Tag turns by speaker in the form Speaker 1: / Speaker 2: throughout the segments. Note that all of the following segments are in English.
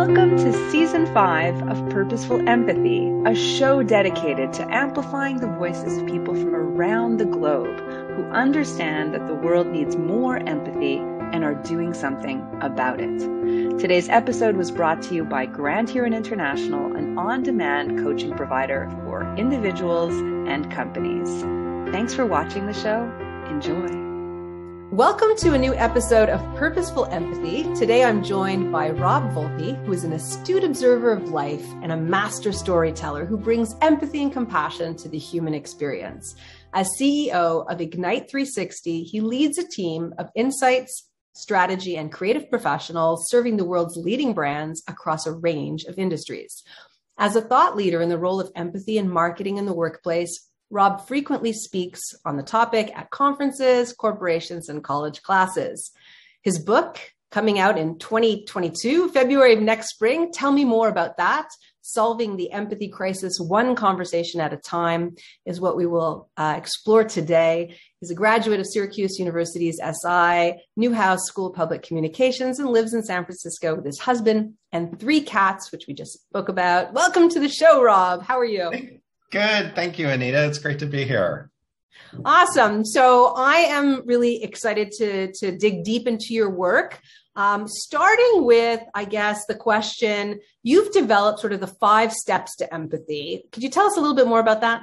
Speaker 1: Welcome to Season 5 of Purposeful Empathy, a show dedicated to amplifying the voices of people from around the globe who understand that the world needs more empathy and are doing something about it. Today's episode was brought to you by Grand Huron International, an on demand coaching provider for individuals and companies. Thanks for watching the show. Enjoy. Welcome to a new episode of Purposeful Empathy. Today I'm joined by Rob Volpe, who is an astute observer of life and a master storyteller who brings empathy and compassion to the human experience. As CEO of Ignite 360, he leads a team of insights, strategy, and creative professionals serving the world's leading brands across a range of industries. As a thought leader in the role of empathy and marketing in the workplace, Rob frequently speaks on the topic at conferences, corporations, and college classes. His book, coming out in 2022, February of next spring, tell me more about that. Solving the Empathy Crisis One Conversation at a Time is what we will uh, explore today. He's a graduate of Syracuse University's SI, Newhouse School of Public Communications, and lives in San Francisco with his husband and three cats, which we just spoke about. Welcome to the show, Rob. How are you?
Speaker 2: Good. Thank you, Anita. It's great to be here.
Speaker 1: Awesome. So I am really excited to, to dig deep into your work. Um, starting with, I guess, the question you've developed sort of the five steps to empathy. Could you tell us a little bit more about that?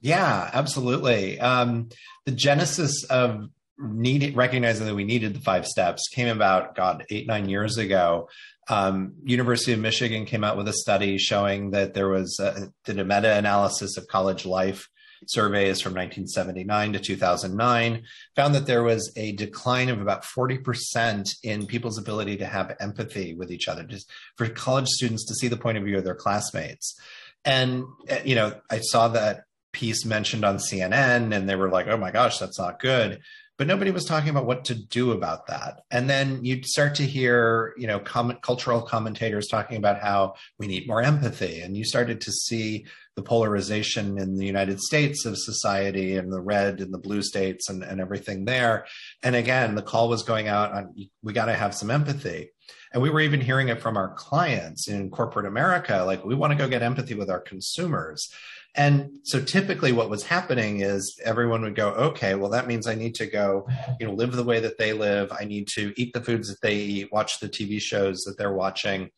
Speaker 2: Yeah, absolutely. Um, the genesis of needed recognizing that we needed the five steps came about, God, eight, nine years ago. Um, University of Michigan came out with a study showing that there was a, did a meta-analysis of college life surveys from 1979 to 2009 found that there was a decline of about 40% in people's ability to have empathy with each other just for college students to see the point of view of their classmates. And uh, you know i saw that piece mentioned on cnn and they were like oh my gosh that's not good but nobody was talking about what to do about that. And then you'd start to hear, you know, comment, cultural commentators talking about how we need more empathy. And you started to see the polarization in the United States of society and the red and the blue states and, and everything there. And again, the call was going out on we got to have some empathy. And we were even hearing it from our clients in corporate America like, we want to go get empathy with our consumers. And so typically what was happening is everyone would go, okay, well, that means I need to go, you know, live the way that they live. I need to eat the foods that they eat, watch the TV shows that they're watching.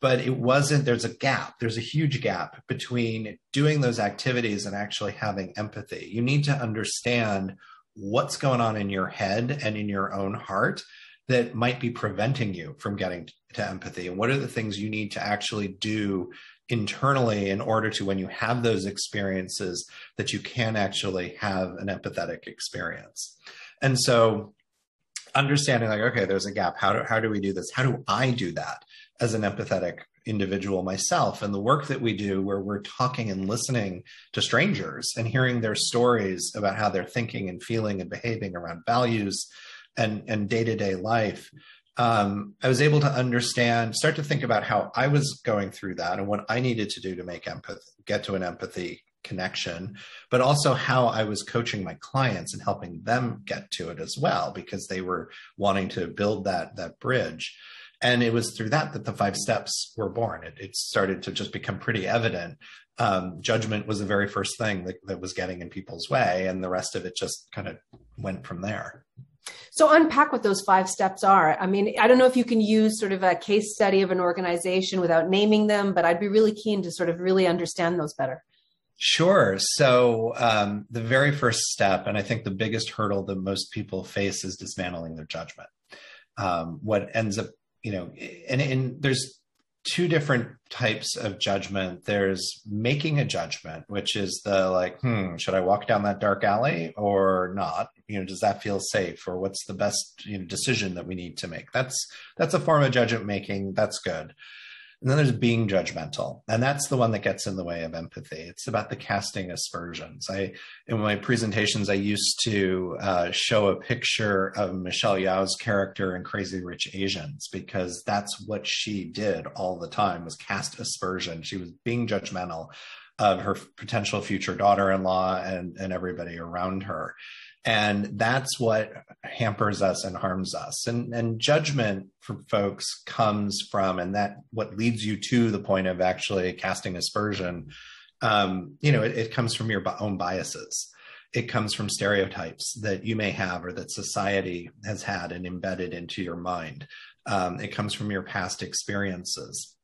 Speaker 2: But it wasn't, there's a gap, there's a huge gap between doing those activities and actually having empathy. You need to understand what's going on in your head and in your own heart that might be preventing you from getting to empathy and what are the things you need to actually do internally in order to when you have those experiences that you can actually have an empathetic experience. And so understanding like okay there's a gap. How do, how do we do this? How do i do that as an empathetic individual myself? And the work that we do where we're talking and listening to strangers and hearing their stories about how they're thinking and feeling and behaving around values and and day-to-day life um, I was able to understand, start to think about how I was going through that and what I needed to do to make empathy, get to an empathy connection, but also how I was coaching my clients and helping them get to it as well, because they were wanting to build that that bridge. And it was through that that the five steps were born. It, it started to just become pretty evident. Um, judgment was the very first thing that, that was getting in people's way, and the rest of it just kind of went from there.
Speaker 1: So unpack what those five steps are. I mean, I don't know if you can use sort of a case study of an organization without naming them, but I'd be really keen to sort of really understand those better.
Speaker 2: Sure. So um, the very first step, and I think the biggest hurdle that most people face is dismantling their judgment. Um, what ends up, you know, and, and there's two different types of judgment. There's making a judgment, which is the like, hmm, should I walk down that dark alley or not? You know, does that feel safe, or what's the best you know, decision that we need to make? That's that's a form of judgment making. That's good. And then there's being judgmental. And that's the one that gets in the way of empathy. It's about the casting aspersions. I, in my presentations, I used to uh, show a picture of Michelle Yeoh's character in Crazy Rich Asians because that's what she did all the time was cast aspersion. She was being judgmental of her potential future daughter-in-law and, and everybody around her And that's what hampers us and harms us. And, and judgment for folks comes from, and that what leads you to the point of actually casting aspersion, um, you know, it, it comes from your own biases. It comes from stereotypes that you may have or that society has had and embedded into your mind. Um, it comes from your past experiences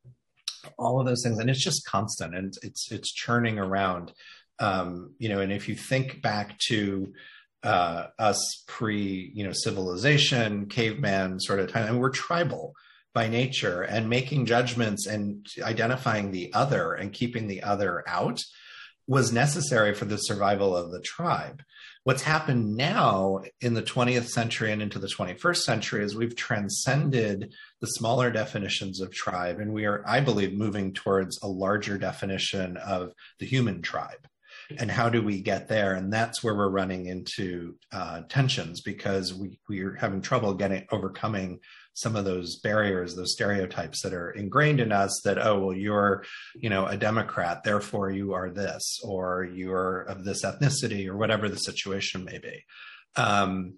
Speaker 2: all of those things and it's just constant and it's it's churning around um, you know and if you think back to uh, us pre you know civilization caveman sort of time. And we're tribal by nature and making judgments and identifying the other and keeping the other out was necessary for the survival of the tribe. What's happened now in the 20th century and into the 21st century is we've transcended the smaller definitions of tribe and we are i believe moving towards a larger definition of the human tribe and how do we get there? And that's where we're running into uh, tensions because we we're having trouble getting overcoming some of those barriers those stereotypes that are ingrained in us that oh well you're you know a democrat therefore you are this or you're of this ethnicity or whatever the situation may be. Um,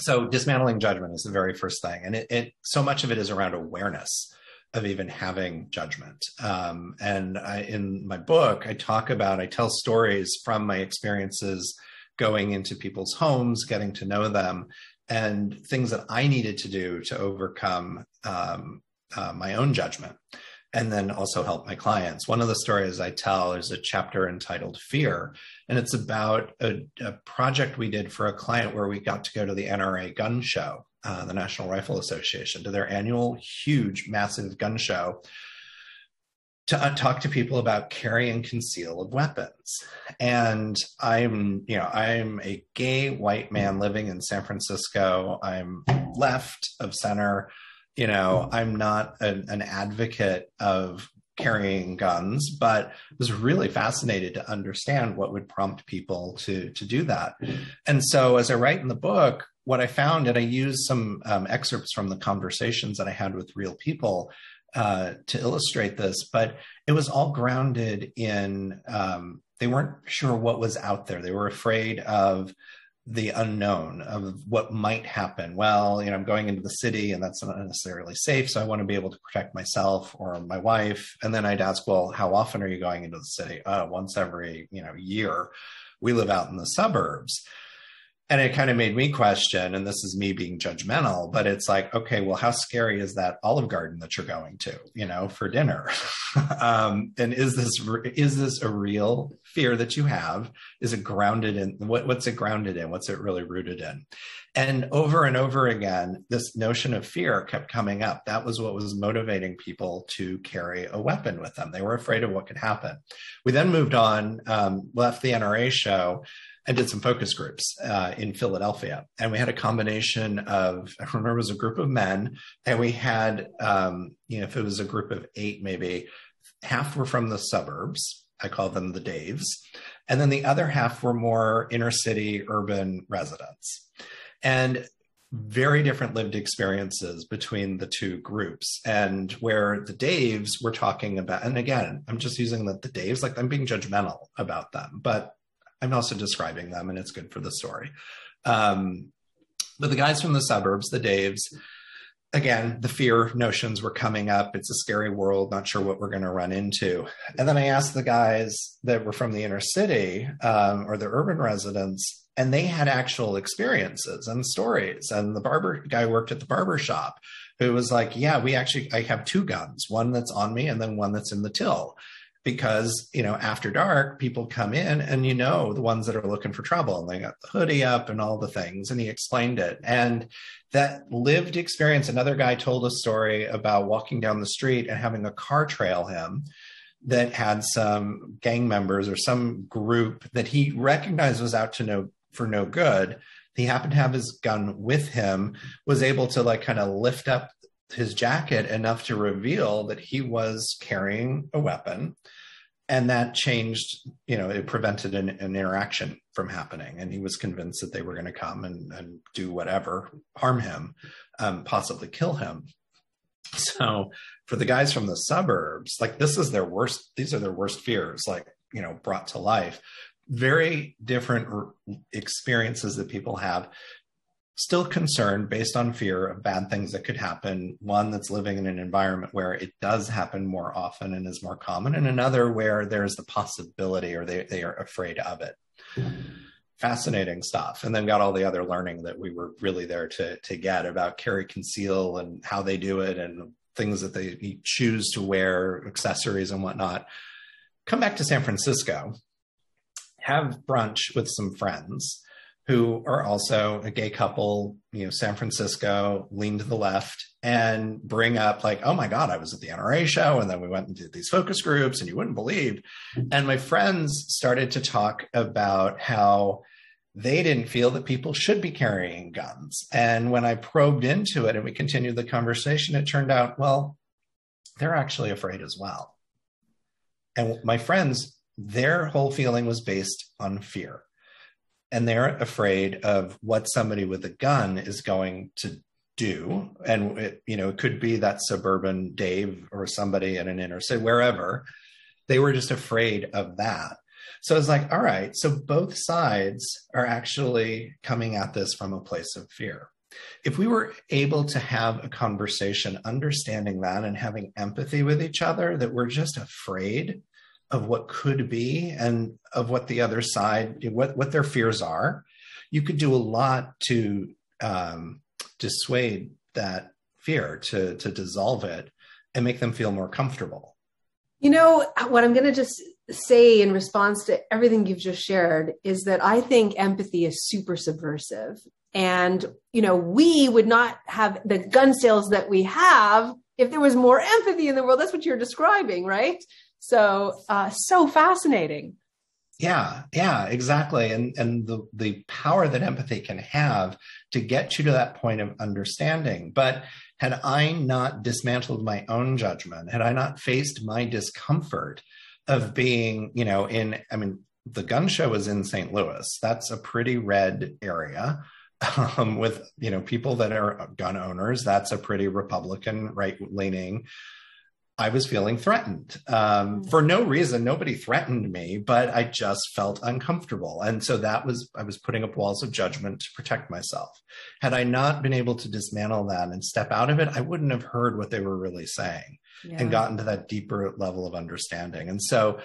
Speaker 2: so dismantling judgment is the very first thing. And it, it so much of it is around awareness of even having judgment. Um, and I, in my book, I talk about, I tell stories from my experiences going into people's homes, getting to know them, and things that I needed to do to overcome um, uh, my own judgment. And then also help my clients. One of the stories I tell is a chapter entitled Fear. And it's about a, a project we did for a client where we got to go to the NRA gun show uh, the National Rifle Association, to their annual huge, massive gun show to uh, talk to people about carry and conceal of weapons. And I'm, you know, I'm a gay white man living in San Francisco. I'm left of center. You know, I'm not an, an advocate of carrying guns, but was really fascinated to understand what would prompt people to to do that. And so, as I write in the book, what I found, and I used some um, excerpts from the conversations that I had with real people uh, to illustrate this, but it was all grounded in um, they weren't sure what was out there. They were afraid of the unknown of what might happen. Well, you know, I'm going into the city and that's not necessarily safe. So I want to be able to protect myself or my wife. And then I'd ask, well, how often are you going into the city? Uh, once every, you know, year. We live out in the suburbs and it kind of made me question and this is me being judgmental but it's like okay well how scary is that olive garden that you're going to you know for dinner? Um, and is this is this a real fear that you have? Is it grounded in what, what's it grounded in? What's it really rooted in? And over and over again this notion of fear kept coming up. That was what was motivating people to carry a weapon with them. They were afraid of what could happen. We then moved on um, left the nra show I did some focus groups uh, in Philadelphia, and we had a combination of I remember it was a group of men, and we had um, you know if it was a group of eight, maybe half were from the suburbs. I call them the Daves, and then the other half were more inner city urban residents, and very different lived experiences between the two groups and where the daves were talking about and again i'm just using the, the daves like i'm being judgmental about them but I'm also describing them, and it's good for the story. Um, but the guys from the suburbs, the Daves, again, the fear notions were coming up. It's a scary world, not sure what we're going to run into. And then I asked the guys that were from the inner city um, or the urban residents, and they had actual experiences and stories. And the barber guy worked at the barber shop who was like, Yeah, we actually, I have two guns, one that's on me and then one that's in the till because you know after dark people come in and you know the ones that are looking for trouble and they got the hoodie up and all the things and he explained it. And that lived experience another guy told a story about walking down the street and having a car trail him that had some gang members or some group that he recognized was out to no for no good. He happened to have his gun with him was able to like kind of lift up his jacket enough to reveal that he was carrying a weapon and that changed you know it prevented an, an, interaction from happening and he was convinced that they were going to come and, and, do whatever harm him um, possibly kill him. So for the guys from the suburbs like this is their worst these are their worst fears like you know brought to life. Very different experiences that people have still concerned based on fear of bad things that could happen one that's living in an environment where it does happen more often and is more common and another where there's the possibility or they, they are afraid of it. Fascinating stuff. And then got all the other learning that we were really there to to get about carry conceal and how they do it and things that they choose to wear accessories and whatnot. Come back to san francisco have brunch with some friends who are also a gay couple, you know, San Francisco, lean to the left, and bring up like, oh my God, I was at the NRA show, and then we went and did these focus groups, and you wouldn't believe. And my friends started to talk about how they didn't feel that people should be carrying guns. And when I probed into it and we continued the conversation, it turned out, well, they're actually afraid as well. And my friends, their whole feeling was based on fear and they're afraid of what somebody with a gun is going to do. And it, you know it could be that suburban dave or somebody in an inner city wherever. They were just afraid of that. So it's like all right so both sides are actually coming at this from a place of fear. If we were able to have a conversation understanding that and having empathy with each other that we're just afraid of what could be and of what the other side what what their fears are you could do a lot to um, dissuade that fear to to dissolve it and make them feel more comfortable.
Speaker 1: You know what i'm going to just say in response to everything you've just shared is that i think empathy is super subversive. And you know we would not have the gun sales that we have if there was more empathy in the world. That's what you're describing right so, uh, so fascinating.
Speaker 2: Yeah, yeah, exactly. And and the the power that empathy can have to get you to that point of understanding. But had I not dismantled my own judgment, had I not faced my discomfort of being, you know, in I mean, the gun show was in St. Louis. That's a pretty red area. Um, with you know people that are gun owners, that's a pretty Republican right leaning I was feeling threatened um, mm. for no reason. Nobody threatened me, but I just felt uncomfortable. And so that was, I was putting up walls of judgment to protect myself. Had I not been able to dismantle that and step out of it, I wouldn't have heard what they were really saying yeah. and gotten to that deeper level of understanding. And so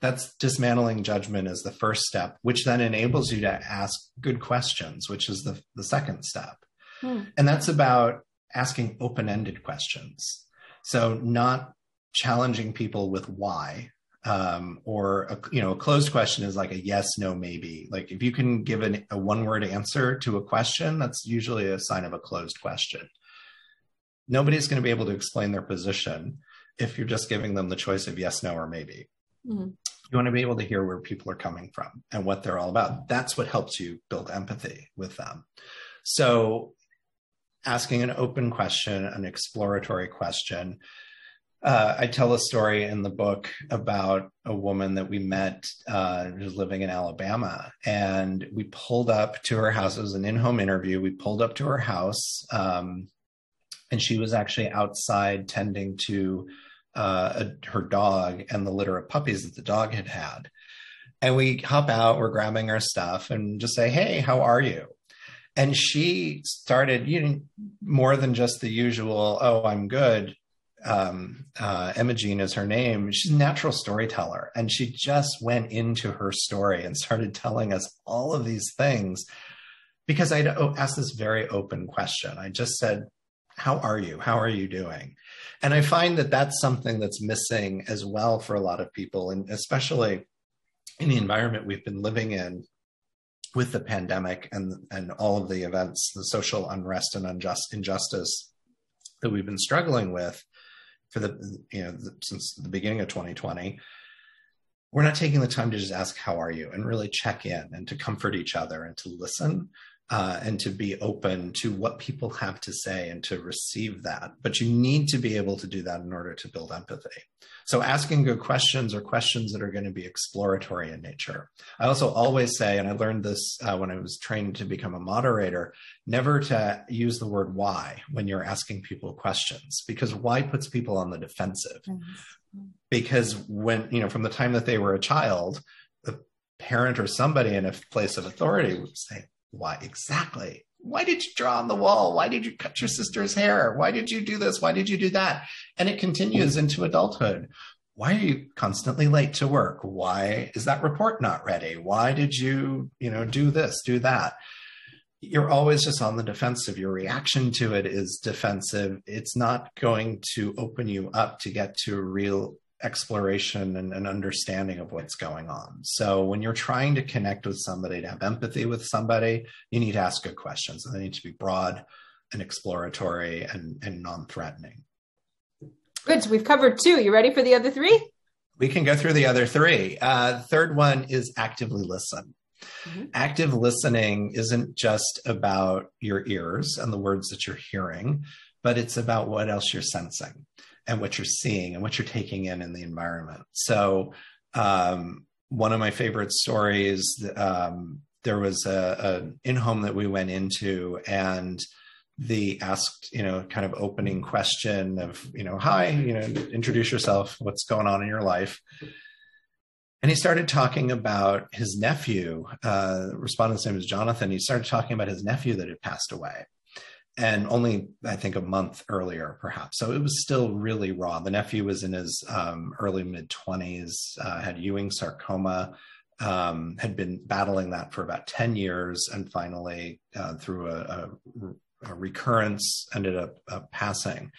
Speaker 2: that's dismantling judgment is the first step, which then enables you to ask good questions, which is the, the second step. Hmm. And that's about asking open ended questions so not challenging people with why, um, or a, you know, a closed question is like a yes, no, maybe. Like if you can give an, a one word answer to a question, that's usually a sign of a closed question. Nobody's going to be able to explain their position if you're just giving them the choice of yes, no, or maybe. Mm-hmm. You want to be able to hear where people are coming from and what they're all about. That's what helps you build empathy with them. So asking an open question, an exploratory question. Uh, I tell a story in the book about a woman that we met uh, who's living in Alabama, and we pulled up to her house. It was an in-home interview. We pulled up to her house, um, and she was actually outside tending to uh, a, her dog and the litter of puppies that the dog had had. And we hop out, we're grabbing our stuff, and just say, "Hey, how are you?" And she started you know more than just the usual oh i'm good um, uh, Imogene is her name. She's a natural storyteller, and she just went into her story and started telling us all of these things because I asked this very open question. I just said, "How are you? How are you doing?" And I find that that's something that's missing as well for a lot of people, and especially in the environment we've been living in with the pandemic and and all of the events, the social unrest and unjust injustice that we've been struggling with for the you know the, since the beginning of 2020 we're not taking the time to just ask how are you and really check in and to comfort each other and to listen uh, and to be open to what people have to say and to receive that. But you need to be able to do that in order to build empathy. So asking good questions or questions that are going to be exploratory in nature. I also always say, and I learned this uh, when I was trained to become a moderator, never to use the word why when you're asking people questions, because why puts people on the defensive. Mm-hmm. Because when, you know, from the time that they were a child, the parent or somebody in a place of authority would say, Why exactly? Why did you draw on the wall? Why did you cut your sister's hair? Why did you do this? Why did you do that? And it continues into adulthood. Why are you constantly late to work? Why is that report not ready? Why did you, you know, do this, do that? You're always just on the defensive. Your reaction to it is defensive. It's not going to open you up to get to real exploration and an understanding of what's going on. So when you're trying to connect with somebody, to have empathy with somebody, you need to ask good questions. And they need to be broad and exploratory and, and non-threatening.
Speaker 1: Good. So we've covered two. You ready for the other three?
Speaker 2: We can go through the other three. Uh, third one is actively listen. Mm-hmm. Active listening isn't just about your ears and the words that you're hearing, but it's about what else you're sensing and what you're seeing and what you're taking in in the environment. So, um, one of my favorite stories, um, there was a, a in home that we went into, and the asked, you know, kind of opening question of, you know, hi, you know, introduce yourself, what's going on in your life. And he started talking about his nephew. Uh, respondent's name is Jonathan. He started talking about his nephew that had passed away and only I think a month earlier, perhaps. So it was still really raw. The nephew was in his um, early mid twenties, uh, had Ewing sarcoma, um, had been battling that for about ten years, and finally, uh, through a, a, a, recurrence, ended up uh, passing.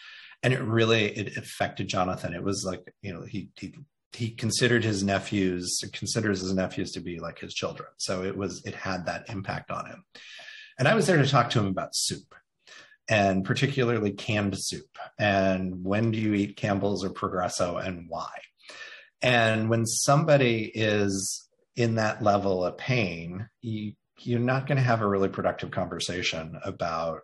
Speaker 2: And it really it affected Jonathan. It was like you know he he he considered his nephews considers his nephews to be like his children. So it was it had that impact on him. And I was there to talk to him about soup and particularly canned soup. And when do you eat Campbell's or Progresso and why? And when somebody is in that level of pain, you, you're not going to have a really productive conversation about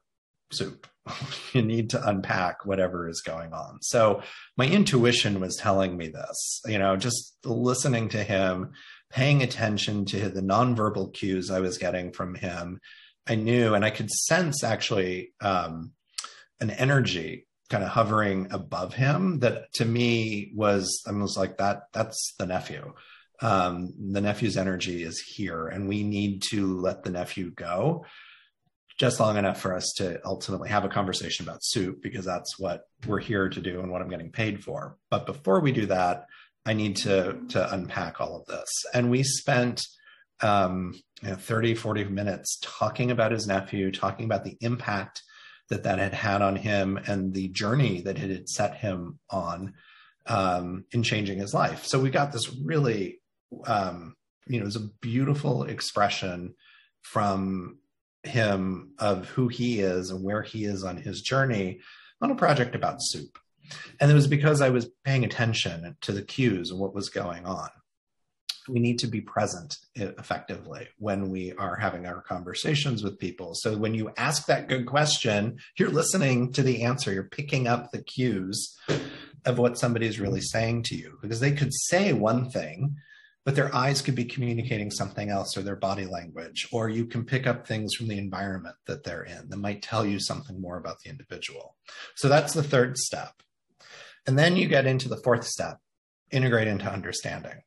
Speaker 2: soup. you need to unpack whatever is going on. So my intuition was telling me this, you know, just listening to him, paying attention to the nonverbal cues I was getting from him, I knew, and I could sense actually um, an energy kind of hovering above him that to me was I was like that. That's the nephew. Um, the nephew's energy is here, and we need to let the nephew go just long enough for us to ultimately have a conversation about soup because that's what we're here to do and what I'm getting paid for. But before we do that, I need to to unpack all of this. And we spent um, you know, 30, 40 minutes talking about his nephew, talking about the impact that that had had on him and the journey that it had set him on um, in changing his life. So we got this really, um, you know, it was a beautiful expression from him of who he is and where he is on his journey on a project about soup. And it was because I was paying attention to the cues and what was going on we need to be present effectively when we are having our conversations with people. So when you ask that good question, you're listening to the answer, you're picking up the cues of what somebody's really saying to you because they could say one thing but their eyes could be communicating something else or their body language or you can pick up things from the environment that they're in that might tell you something more about the individual. So that's the third step. And then you get into the fourth step integrate into understanding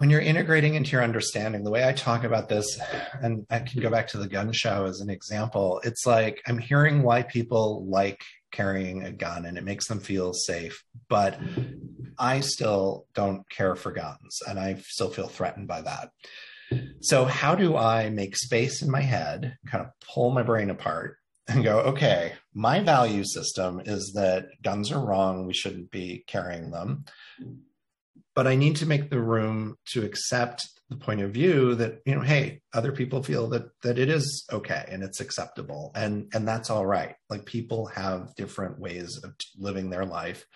Speaker 2: when you're integrating into your understanding, the way I talk about this, and I can go back to the gun show as an example, it's like I'm hearing why people like carrying a gun and it makes them feel safe, but I still don't care for guns and I still feel threatened by that. So, how do I make space in my head, kind of pull my brain apart and go, okay, my value system is that guns are wrong, we shouldn't be carrying them but I need to make the room to accept the point of view that you know hey other people feel that that it is okay and it's acceptable and and that's all right. Like people have different ways of living their life.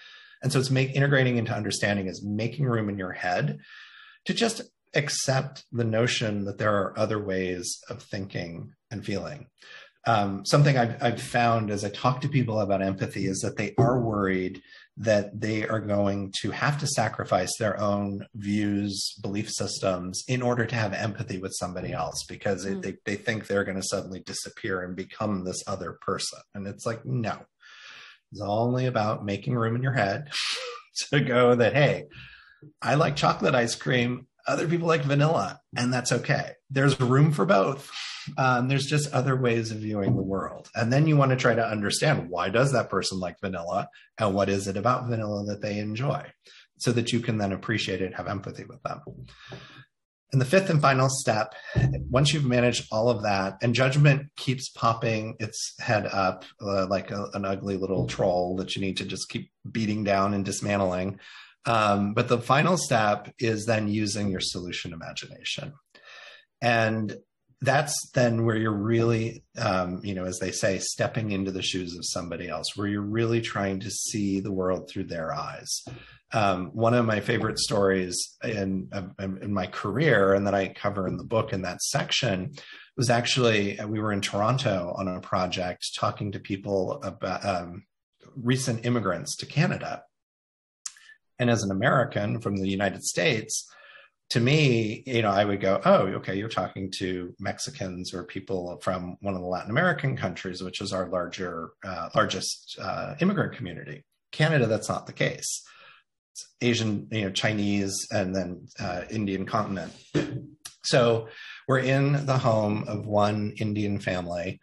Speaker 2: And so it's make integrating into understanding is making room in your head to just accept the notion that there are other ways of thinking and feeling. Um, something I've, I've found as i talk to people about empathy is that they are worried that they are going to have to sacrifice their own views, belief systems in order to have empathy with somebody else because mm. they, they think they're going to suddenly disappear and become this other person. And it's like, no, it's only about making room in your head to go that, hey, I like chocolate ice cream. other people like vanilla, and that's okay. There's room for both. Um, there's just other ways of viewing the world. And then you want to try to understand why does that person like vanilla and what is it about vanilla that they enjoy so that you can then appreciate it, have empathy with them. And the fifth and final step, once you've managed all of that, and judgment keeps popping its head up uh, like a, an ugly little troll that you need to just keep beating down and dismantling. Um, but the final step is then using your solution imagination. And that's then where you're really, um, you know, as they say, stepping into the shoes of somebody else, where you're really trying to see the world through their eyes. Um, one of my favorite stories in, in my career, and that I cover in the book in that section, was actually we were in Toronto on a project talking to people about um, recent immigrants to Canada. And as an American from the United States, to me, you know, I would go, oh, okay, you're talking to Mexicans or people from one of the Latin American countries, which is our larger, uh, largest uh, immigrant community. Canada, that's not the case. It's Asian, you know, Chinese, and then uh, Indian continent. So we're in the home of one Indian family,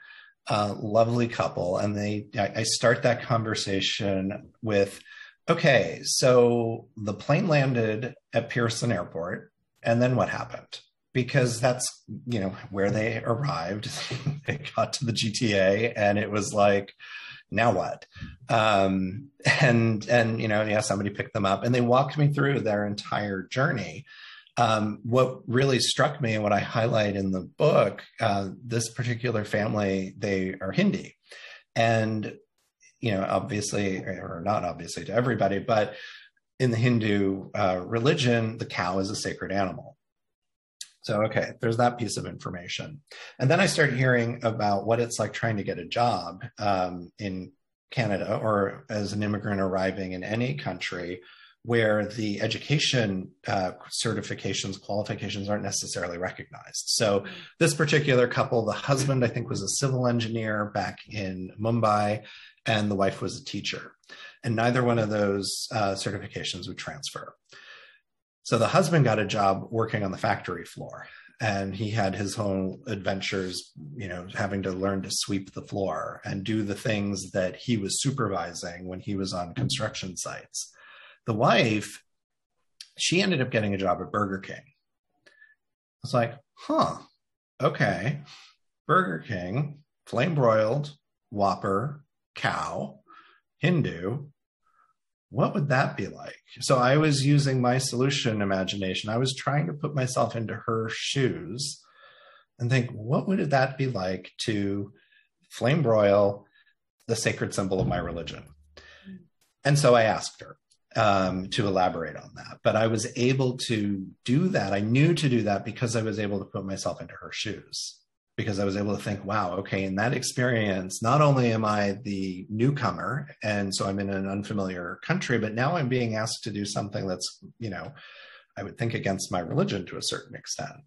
Speaker 2: a lovely couple, and they. I start that conversation with, okay, so the plane landed at Pearson Airport and then what happened? Because that's you know where they arrived. they got to the GTA, and it was like, now what? Um, and and you know, yeah, somebody picked them up, and they walked me through their entire journey. Um, what really struck me and what I highlight in the book, uh, this particular family, they are Hindi. And, you know, obviously, or not obviously to everybody, but in the Hindu uh, religion, the cow is a sacred animal. So, okay, there's that piece of information. And then I started hearing about what it's like trying to get a job um, in Canada or as an immigrant arriving in any country where the education uh, certifications, qualifications aren't necessarily recognized. So, this particular couple, the husband, I think, was a civil engineer back in Mumbai, and the wife was a teacher and neither one of those uh, certifications would transfer. So the husband got a job working on the factory floor, and he had his own adventures, you know, having to learn to sweep the floor and do the things that he was supervising when he was on construction sites. The wife, she ended up getting a job at Burger King. I was like, huh, okay, Burger King, flame broiled, Whopper, cow, Hindu, what would that be like? So I was using my solution imagination. I was trying to put myself into her shoes and think, what would that be like to flame broil the sacred symbol of my religion? And so I asked her um, to elaborate on that. But I was able to do that. I knew to do that because I was able to put myself into her shoes because I was able to think, wow, okay, in that experience, not only am I the newcomer, and so I'm in an unfamiliar country, but now I'm being asked to do something that's, you know, I would think against my religion to a certain extent.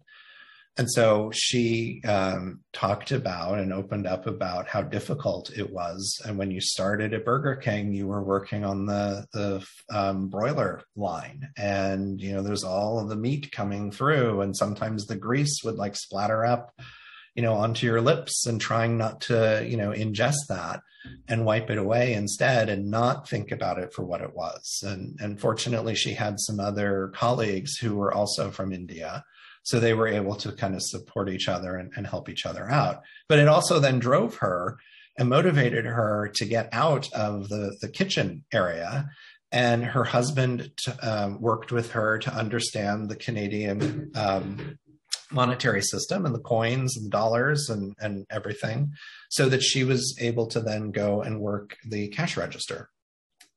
Speaker 2: And so she um, talked about and opened up about how difficult it was. And when you started at Burger King, you were working on the the um, broiler line, and you know there's all of the meat coming through, and sometimes the grease would like splatter up you know onto your lips and trying not to you know ingest that and wipe it away instead and not think about it for what it was. And and fortunately she had some other colleagues who were also from india. So they were able to kind of support each other and, and help each other out. But it also then drove her and motivated her to get out of the the kitchen area. And her husband um, worked with her to understand the Canadian um, monetary system and the coins and the dollars and, and everything so that she was able to then go and work the cash register.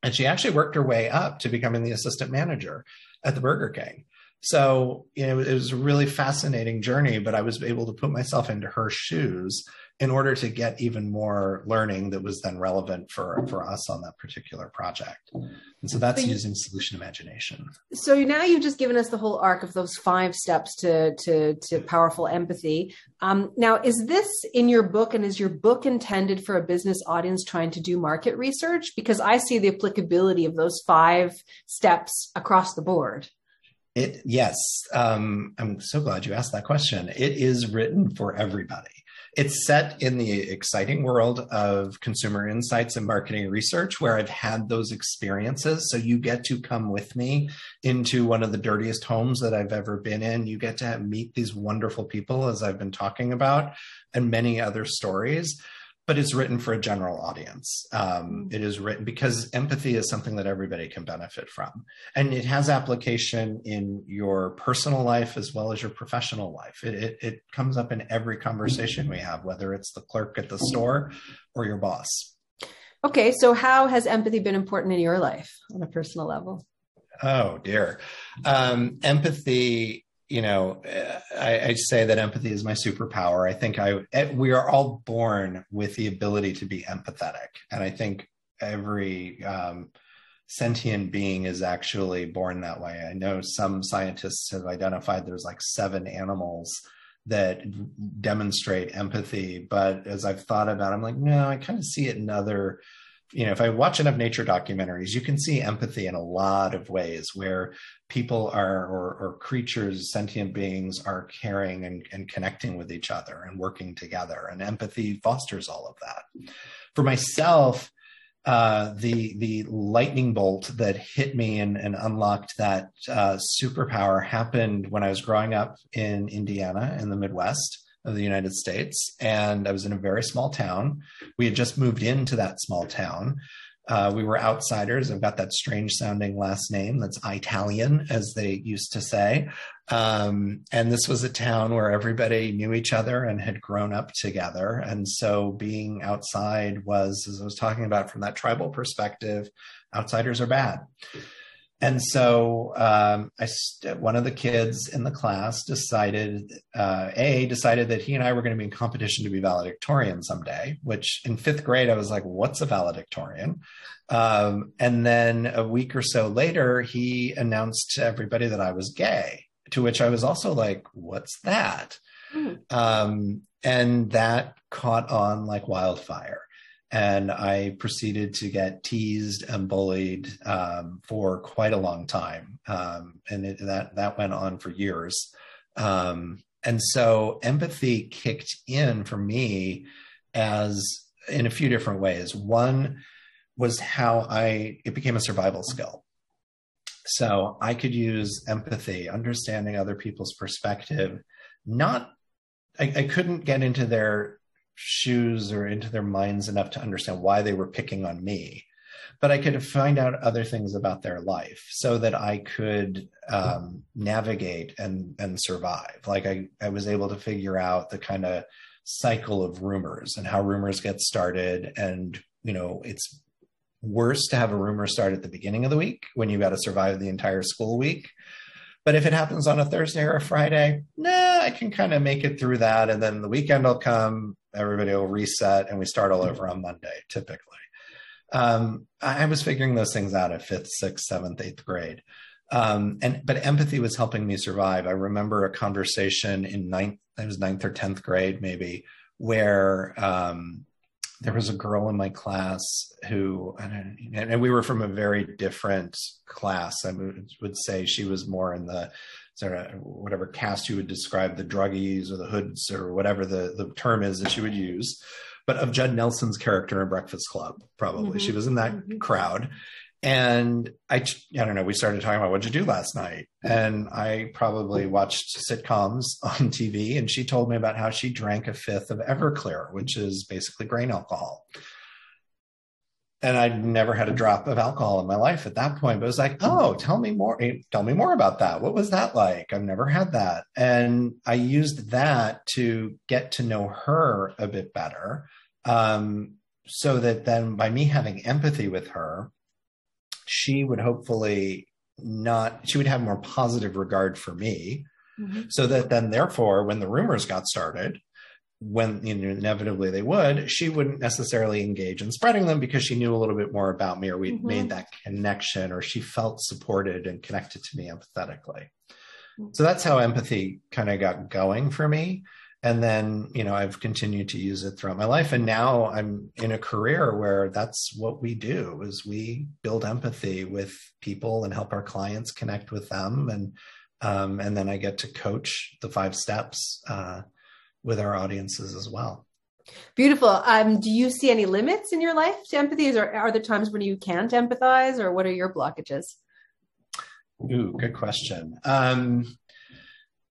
Speaker 2: And she actually worked her way up to becoming the assistant manager at the Burger King. So, you know, it was a really fascinating journey, but I was able to put myself into her shoes in order to get even more learning that was then relevant for for us on that particular project. And so that's using solution imagination.
Speaker 1: So now you've just given us the whole arc of those five steps to to to powerful empathy. Um, now is this in your book and is your book intended for a business audience trying to do market research? Because i see the applicability of those five steps across the board.
Speaker 2: It yes, um, I'm so glad you asked that question. It is written for everybody. It's set in the exciting world of consumer insights and marketing research, where I've had those experiences. So you get to come with me into one of the dirtiest homes that I've ever been in. You get to meet these wonderful people, as I've been talking about, and many other stories but it's written for a general audience. Um, it is written because empathy is something that everybody can benefit from. And it has application in your personal life as well as your professional life. It, it, it comes up in every conversation we have, whether it's the clerk at the store or your boss.
Speaker 1: Okay, so how has empathy been important in your life on a personal level?
Speaker 2: Oh, dear. Um, empathy you know, I, I, say that empathy is my superpower. I think I eh, we are all born with the ability to be empathetic, and I think every um, sentient being is actually born that way. I know some scientists have identified there's like seven animals that demonstrate empathy, but as I've thought about, it, I'm like, no, I kind of see it in other you know, if I watch enough nature documentaries, you can see empathy in a lot of ways where people are, or, or creatures, sentient beings are caring and, and connecting with each other and working together. And empathy fosters all of that. For myself, uh, the the lightning bolt that hit me and, and unlocked that uh, superpower happened when I was growing up in Indiana in the Midwest of the United States. And I was in a very small town. We had just moved into that small town. Uh, we were outsiders. I've got that strange sounding last name that's Italian, as they used to say. Um, and this was a town where everybody knew each other and had grown up together. And so being outside was, as I was talking about from that tribal perspective, outsiders are bad. And so um, I st- one of the kids in the class decided, uh, A, decided that he and I were going to be in competition to be valedictorian someday, which in fifth grade, I was like, what's a valedictorian? Um, and then a week or so later, he announced to everybody that I was gay, to which I was also like, what's that? Mm. Um, and that caught on like wildfire and I proceeded to get teased and bullied um, for quite a long time, um, and it, that that went on for years. Um, and so empathy kicked in for me as in a few different ways. One was how I it became a survival skill. So I could use empathy, understanding other people's perspective. Not, I, I couldn't get into their shoes or into their minds enough to understand why they were picking on me. But i could find out other things about their life so that i could um, navigate and and survive. Like i i was able to figure out the kind of cycle of rumors and how rumors get started. And you know it's worse to have a rumor start at the beginning of the week when you've got to survive the entire school week. But if it happens on a Thursday or a Friday, nah, I can kind of make it through that. And then the weekend will come, everybody will reset, and we start all over on Monday, typically. Um, I was figuring those things out at fifth, sixth, seventh, eighth grade. Um, and but empathy was helping me survive. I remember a conversation in ninth, it was ninth or tenth grade, maybe, where um, there was a girl in my class who, and we were from a very different class. I would say she was more in the sort of whatever cast you would describe the druggies or the hoods or whatever the, the term is that she would use, but of Judd Nelson's character in Breakfast Club, probably. Mm-hmm. She was in that mm-hmm. crowd. And I, I don't know, we started talking about what'd you do last night? And I probably watched sitcoms on TV. And she told me about how she drank a fifth of Everclear, which is basically grain alcohol. And I'd never had a drop of alcohol in my life at that point, but it was like, oh, tell me more. Eh, tell me more about that. What was that like? I've never had that. And I used that to get to know her a bit better. Um, so that then by me having empathy with her, she would hopefully not she would have more positive regard for me mm-hmm. so that then therefore when the rumors got started when you know, inevitably they would she wouldn't necessarily engage in spreading them because she knew a little bit more about me or we'd mm-hmm. made that connection or she felt supported and connected to me empathetically mm-hmm. so that's how empathy kind of got going for me and then you know i've continued to use it throughout my life and now i'm in a career where that's what we do is we build empathy with people and help our clients connect with them and Um, and then I get to coach the five steps uh, with our audiences as well.
Speaker 1: Beautiful. Um, do you see any limits in your life to empathy? Or are there times when you can't empathize, or what are your blockages?
Speaker 2: Ooh, good question. Um,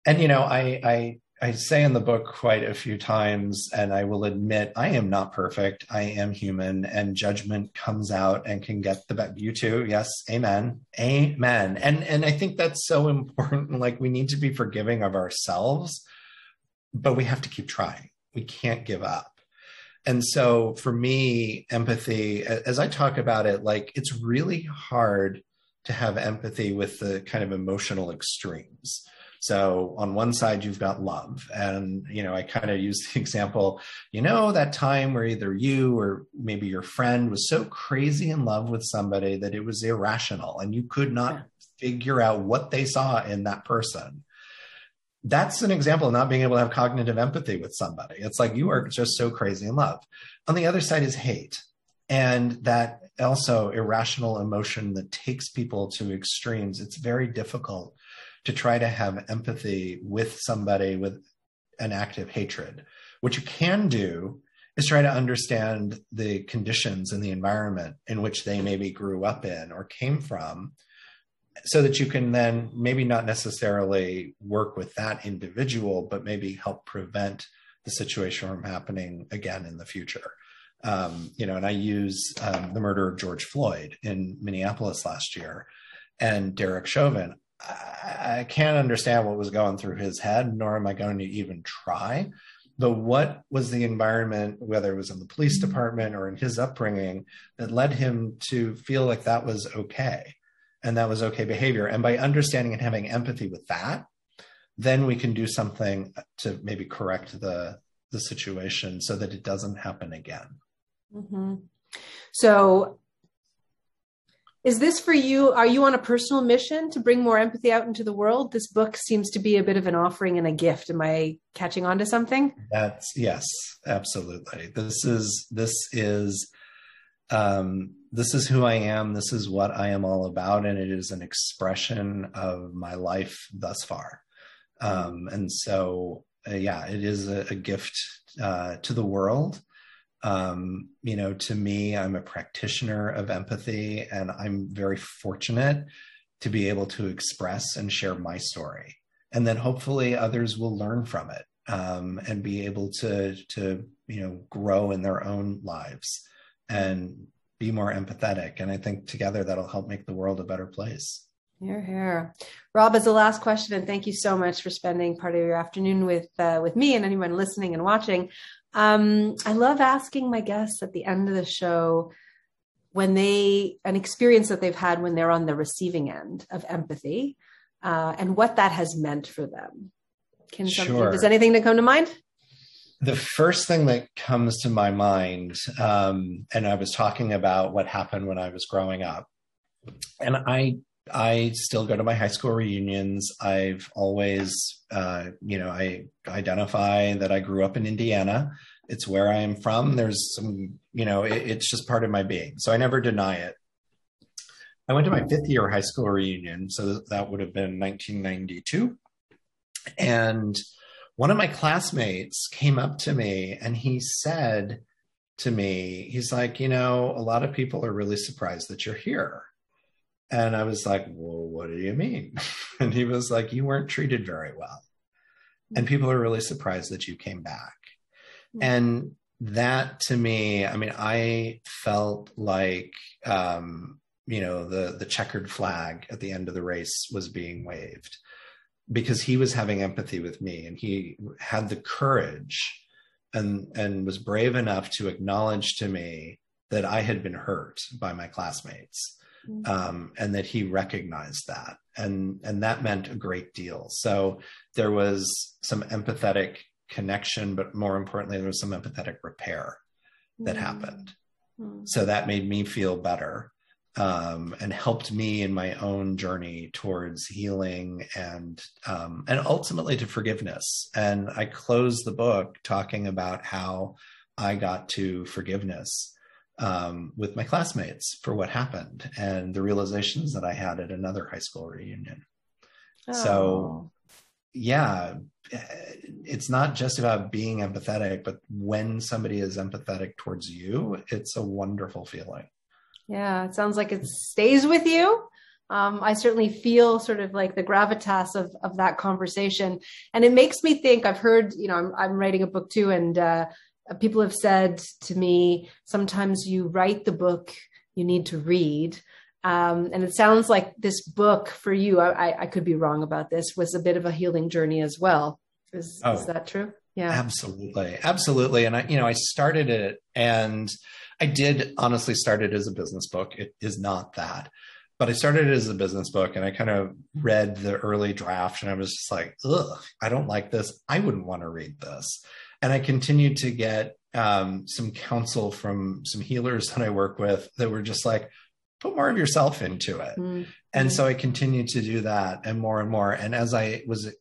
Speaker 2: and you know, I, I I say in the book quite a few times, and I will admit I am not perfect. I am human, and judgment comes out and can get the best. You too, yes, amen, amen. And and I think that's so important. Like we need to be forgiving of ourselves, but we have to keep trying. We can't give up. And so for me, empathy, as I talk about it, like it's really hard to have empathy with the kind of emotional extremes so on one side, you've got love. And, you know, I kind of use the example, you know, that time where either you or maybe your friend was so crazy in love with somebody that it was irrational and you could not figure out what they saw in that person. That's an example of not being able to have cognitive empathy with somebody. It's like you are just so crazy in love. On the other side is hate. And that also irrational emotion that takes people to extremes. It's very difficult to try to have empathy with somebody with an active hatred. What you can do is try to understand the conditions and the environment in which they maybe grew up in or came from so that you can then maybe not necessarily work with that individual but maybe help prevent the situation from happening again in the future. Um, you know and i use um, the murder of george floyd in minneapolis last year and derek chauvin. I, can't understand what was going through his head, nor am I going to even try. But what was the environment, whether it was in the police department or in his upbringing, that led him to feel like that was okay and that was okay behavior? And by understanding and having empathy with that, then we can do something to maybe correct the the situation so that it doesn't happen again.
Speaker 1: Mm-hmm. So is this for you? Are you on a personal mission to bring more empathy out into the world? This book seems to be a bit of an offering and a gift. Am I catching on to something?
Speaker 2: That's yes, absolutely. This is this is um, this is who I am. This is what I am all about, and it is an expression of my life thus far. Um, and so, uh, yeah, it is a, a gift uh, to the world um, you know, to me, I'm a practitioner of empathy, and I'm very fortunate to be able to express and share my story. And then hopefully others will learn from it um, and be able to, to, you know, grow in their own lives and be more empathetic. And I think together that'll help make the world a better place.
Speaker 1: Here, here. Rob, as the last question, and thank you so much for spending part of your afternoon with uh, with me and anyone listening and watching. Um, I love asking my guests at the end of the show when they an experience that they've had when they're on the receiving end of empathy uh, and what that has meant for them. Can something, sure. does anything to come to mind?
Speaker 2: The first thing that comes to my mind, um, and I was talking about what happened when I was growing up, and I I still go to my high school reunions. I've always, uh, you know, I identify that I grew up in Indiana. It's where I am from. There's some, you know, it, it's just part of my being. So I never deny it. I went to my fifth year high school reunion. So that would have been 1992. And one of my classmates came up to me and he said to me, he's like, you know, a lot of people are really surprised that you're here. And I was like, well, what do you mean? And he was like, you weren't treated very well. And mm-hmm. people are really surprised that you came back. Mm-hmm. And that to me, I mean, I felt like, um, you know, the, the checkered flag at the end of the race was being waved because he was having empathy with me and he had the courage and, and was brave enough to acknowledge to me that I had been hurt by my classmates Mm-hmm. um, and that he recognized that, and and that meant a great deal. So there was some empathetic connection, but more importantly, there was some empathetic repair that mm-hmm. happened. Mm-hmm. So that made me feel better. Um, and helped me in my own journey towards healing and um, and ultimately to forgiveness. And I closed the book talking about how I got to forgiveness um, with my classmates for what happened and the realizations that I had at another high school reunion. Oh. So, yeah, it's not just about being empathetic, but when somebody is empathetic towards you, it's a wonderful feeling.
Speaker 1: Yeah, it sounds like it stays with you. Um, I certainly feel sort of like the gravitas of of that conversation, and it makes me think. I've heard, you know, I'm, I'm writing a book too, and uh, people have said to me, sometimes you write the book you need to read. Um, and it sounds like this book for you, I, I, could be wrong about this, was a bit of a healing journey as well. Is, oh, is that true?
Speaker 2: Yeah. Absolutely. Absolutely. And I, you know, I started it and I did honestly start it as a business book. It is not that. But I started it as a business book and I kind of read the early draft and I was just like, ugh, I don't like this. I wouldn't want to read this. And I continued to get um, some counsel from some healers that I work with that were just like, put more of yourself into it. Mm-hmm. And so I continued to do that and more and more. And as I was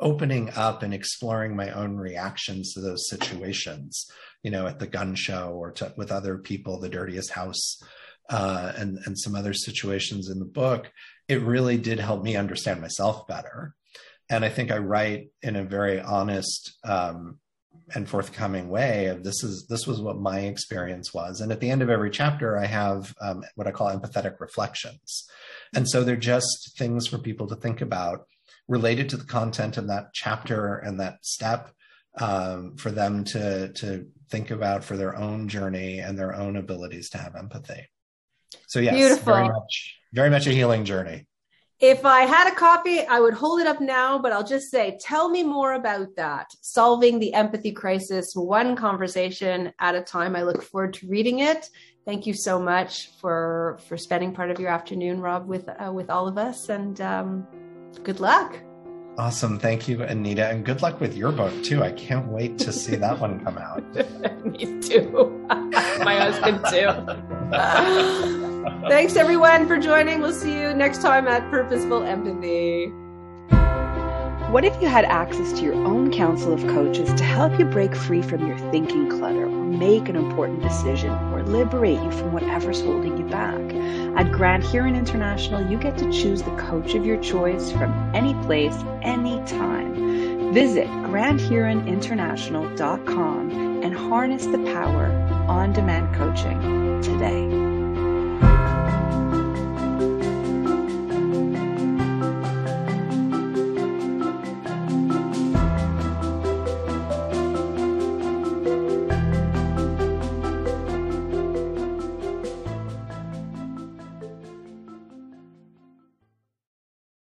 Speaker 2: opening up and exploring my own reactions to those situations, you know, at the gun show or to, with other people, the dirtiest house, uh, and and some other situations in the book, it really did help me understand myself better. And I think I write in a very honest um, and forthcoming way of this is this was what my experience was. And at the end of every chapter, I have um, what I call empathetic reflections, and so they're just things for people to think about related to the content of that chapter and that step um, for them to to think about for their own journey and their own abilities to have empathy. So yes, Beautiful. very much very much a healing journey.
Speaker 1: If I had a copy, I would hold it up now, but I'll just say, tell me more about that. Solving the empathy crisis, one conversation at a time. I look forward to reading it. Thank you so much for for spending part of your afternoon, Rob, with uh, with all of us, and um, good luck.
Speaker 2: Awesome. Thank you, Anita. And good luck with your book, too. I can't wait to see that one come out.
Speaker 1: Me too. My husband, too. Thanks, everyone, for joining. We'll see you next time at Purposeful Empathy.
Speaker 3: What if you had access to your own council of coaches to help you break free from your thinking clutter, or make an important decision, or liberate you from whatever's holding you back? At Grant Huron International, you get to choose the coach of your choice from any place, anytime. Visit granthuroninternational.com and harness the power on demand coaching today.